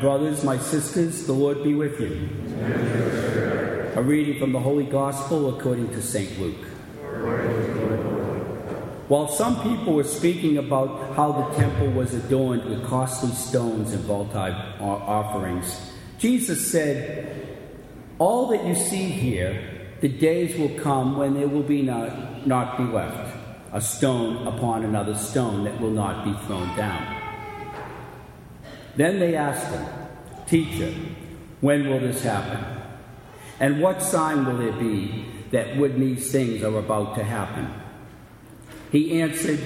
Brothers, my sisters, the Lord be with you. A reading from the Holy Gospel according to St. Luke. While some people were speaking about how the temple was adorned with costly stones and votive offerings, Jesus said, All that you see here, the days will come when there will be not, not be left a stone upon another stone that will not be thrown down. Then they asked him, Teacher, when will this happen? And what sign will there be that when these things are about to happen? He answered,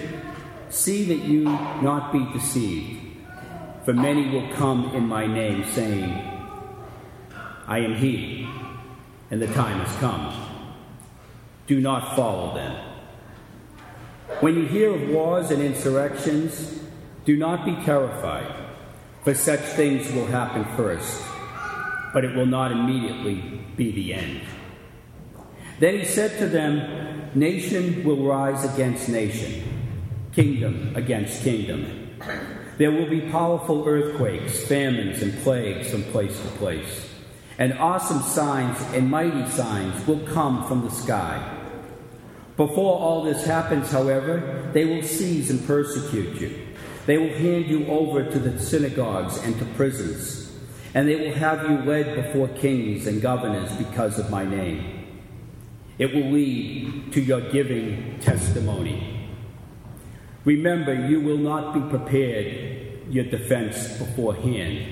See that you not be deceived, for many will come in my name, saying, I am he, and the time has come. Do not follow them. When you hear of wars and insurrections, do not be terrified, for such things will happen first, but it will not immediately be the end. Then he said to them, Nation will rise against nation, kingdom against kingdom. There will be powerful earthquakes, famines, and plagues from place to place. And awesome signs and mighty signs will come from the sky. Before all this happens, however, they will seize and persecute you. They will hand you over to the synagogues and to prisons, and they will have you led before kings and governors because of my name. It will lead to your giving testimony. Remember, you will not be prepared your defense beforehand,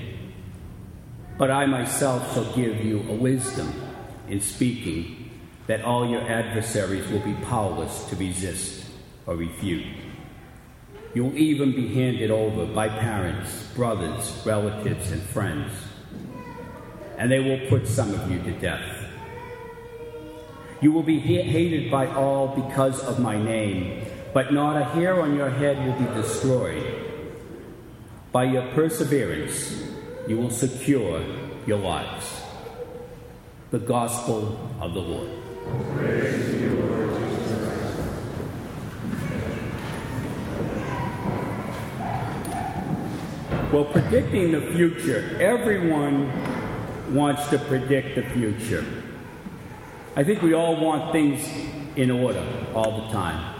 but I myself shall give you a wisdom in speaking that all your adversaries will be powerless to resist or refute. You will even be handed over by parents, brothers, relatives, and friends, and they will put some of you to death. You will be hated by all because of my name, but not a hair on your head will be destroyed. By your perseverance, you will secure your lives. The Gospel of the Lord. Well, predicting the future, everyone wants to predict the future. I think we all want things in order all the time,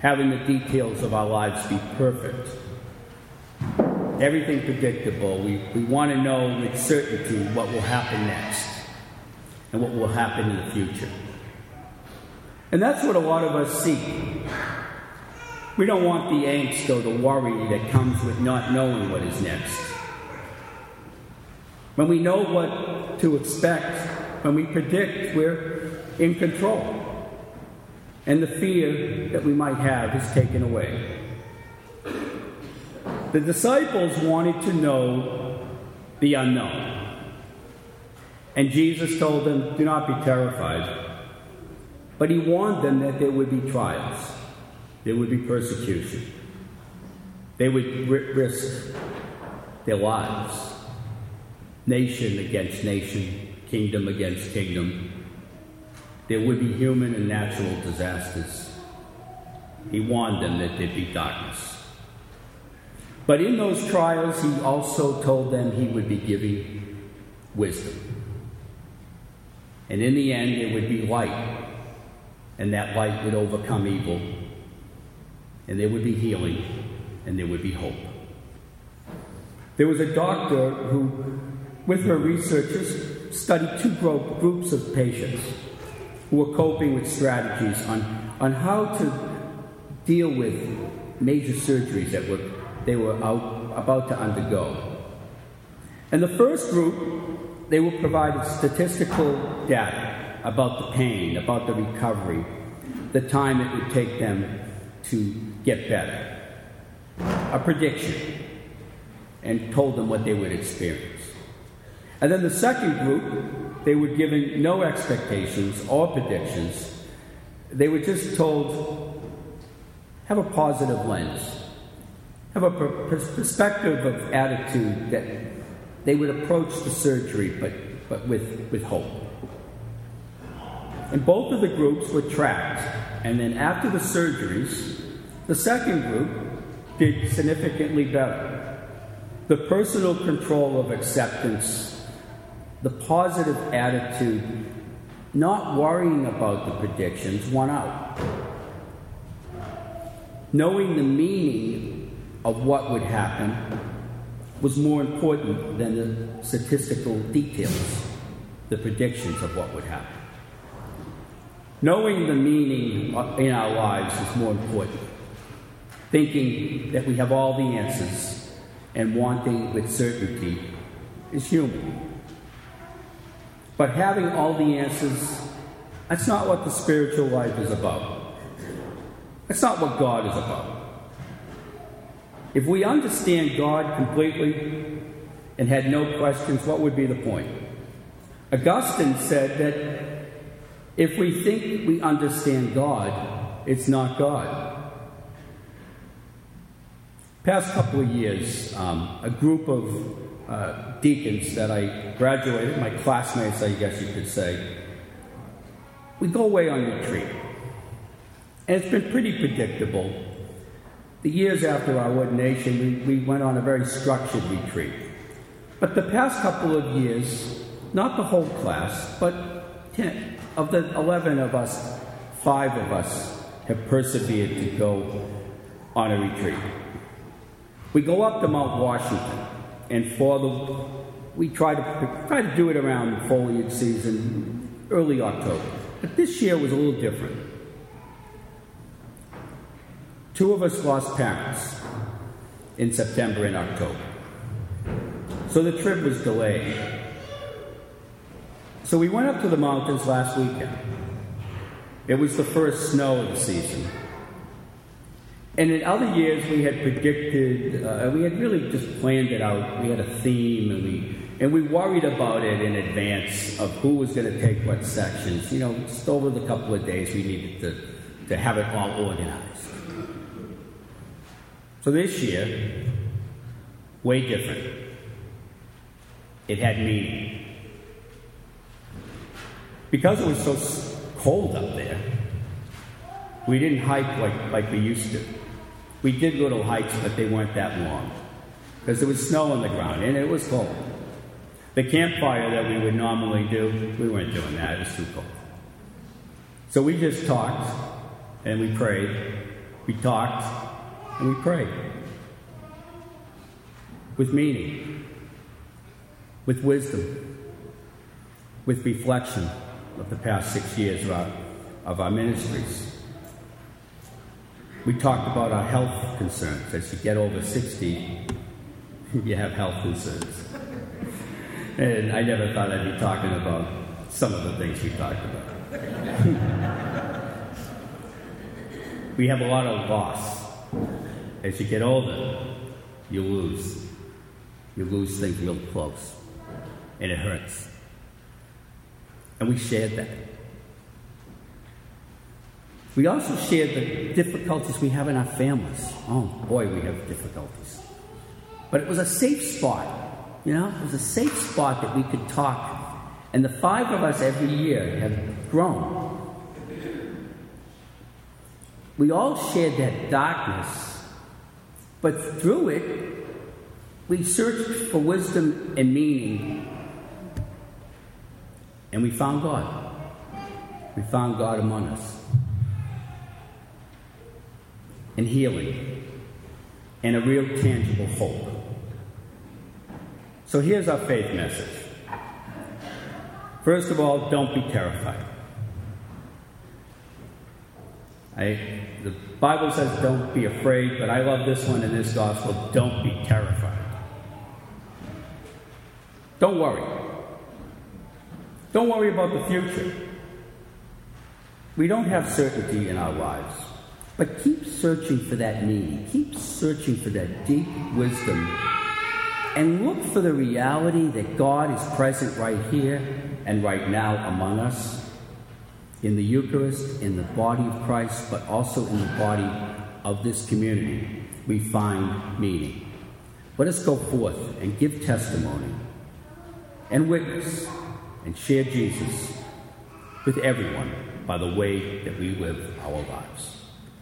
having the details of our lives be perfect. Everything predictable. We, we want to know with certainty what will happen next and what will happen in the future. And that's what a lot of us seek. We don't want the angst or the worry that comes with not knowing what is next. When we know what to expect, when we predict, we're in control. And the fear that we might have is taken away. The disciples wanted to know the unknown. And Jesus told them, Do not be terrified. But he warned them that there would be trials, there would be persecution, they would risk their lives, nation against nation, kingdom against kingdom. There would be human and natural disasters. He warned them that there'd be darkness. But in those trials, he also told them he would be giving wisdom. And in the end, it would be light, and that light would overcome evil, and there would be healing, and there would be hope. There was a doctor who, with her researchers, studied two groups of patients who were coping with strategies on, on how to deal with major surgeries that were, they were out, about to undergo. And the first group they were provided statistical data about the pain, about the recovery, the time it would take them to get better, a prediction, and told them what they would experience. And then the second group, they were given no expectations or predictions. They were just told, have a positive lens, have a perspective of attitude that they would approach the surgery, but, but with, with hope. And both of the groups were tracked, and then after the surgeries, the second group did significantly better. The personal control of acceptance, the positive attitude, not worrying about the predictions, won out. Knowing the meaning of what would happen was more important than the statistical details, the predictions of what would happen. Knowing the meaning in our lives is more important. Thinking that we have all the answers and wanting with certainty is human. But having all the answers, that's not what the spiritual life is about. That's not what God is about. If we understand God completely and had no questions, what would be the point? Augustine said that if we think we understand God, it's not God. Past couple of years, um, a group of uh, deacons that I graduated, my classmates, I guess you could say, we go away on retreat. And it's been pretty predictable. The years after our ordination, we, we went on a very structured retreat. But the past couple of years, not the whole class, but 10, of the 11 of us, five of us have persevered to go on a retreat. We go up to Mount Washington, and for the we try to try to do it around the foliage season, early October. But this year was a little different. Two of us lost parents in September and October. So the trip was delayed. So we went up to the mountains last weekend. It was the first snow of the season. And in other years, we had predicted, uh, we had really just planned it out. We had a theme, and we and we worried about it in advance of who was going to take what sections. You know, just over the couple of days, we needed to to have it all organized. So this year, way different. It had meaning. Because it was so cold up there, we didn't hike like, like we used to. We did little hikes, but they weren't that long because there was snow on the ground and it was cold. The campfire that we would normally do, we weren't doing that, it was too cold. So we just talked and we prayed. We talked and we prayed. With meaning, with wisdom, with reflection of the past six years of our, of our ministries. We talked about our health concerns. As you get over 60, you have health concerns. And I never thought I'd be talking about some of the things we talked about. we have a lot of loss. As you get older, you lose. You lose things real close. And it hurts. And we shared that. We also shared the difficulties we have in our families. Oh boy, we have difficulties. But it was a safe spot, you know? It was a safe spot that we could talk. And the five of us every year have grown. We all shared that darkness, but through it, we searched for wisdom and meaning and we found God. We found God among us. And healing. And a real tangible hope. So here's our faith message. First of all, don't be terrified. I, the Bible says don't be afraid, but I love this one in this gospel don't be terrified. Don't worry. Don't worry about the future. We don't have certainty in our lives, but keep searching for that meaning. Keep searching for that deep wisdom. And look for the reality that God is present right here and right now among us in the Eucharist, in the body of Christ, but also in the body of this community. We find meaning. Let us go forth and give testimony and witness and share Jesus with everyone by the way that we live our lives.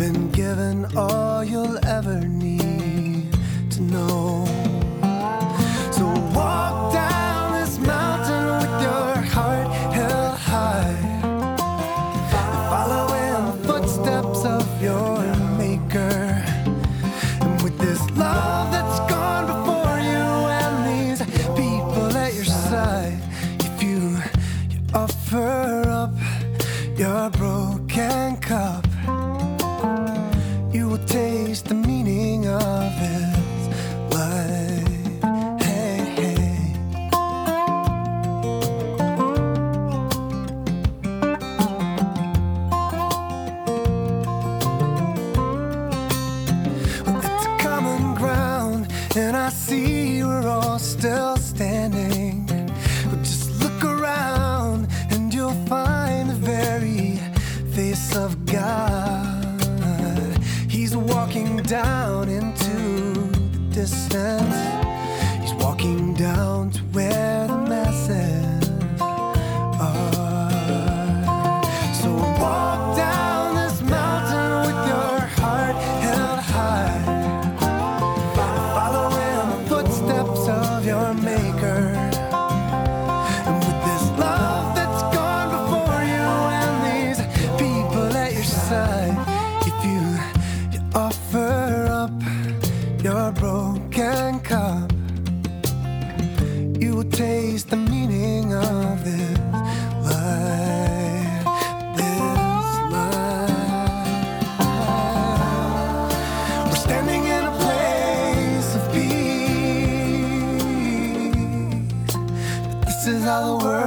been given all you'll ever need to know. So walk down this mountain with your heart held high. Follow in the footsteps of your maker. And with this love that's gone before you and these people at your side, if you, you offer up your broken cup, distance. He's walking down to where the masses are. So walk down this mountain with your heart held high. Follow in the footsteps of your maker. How the world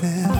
happen.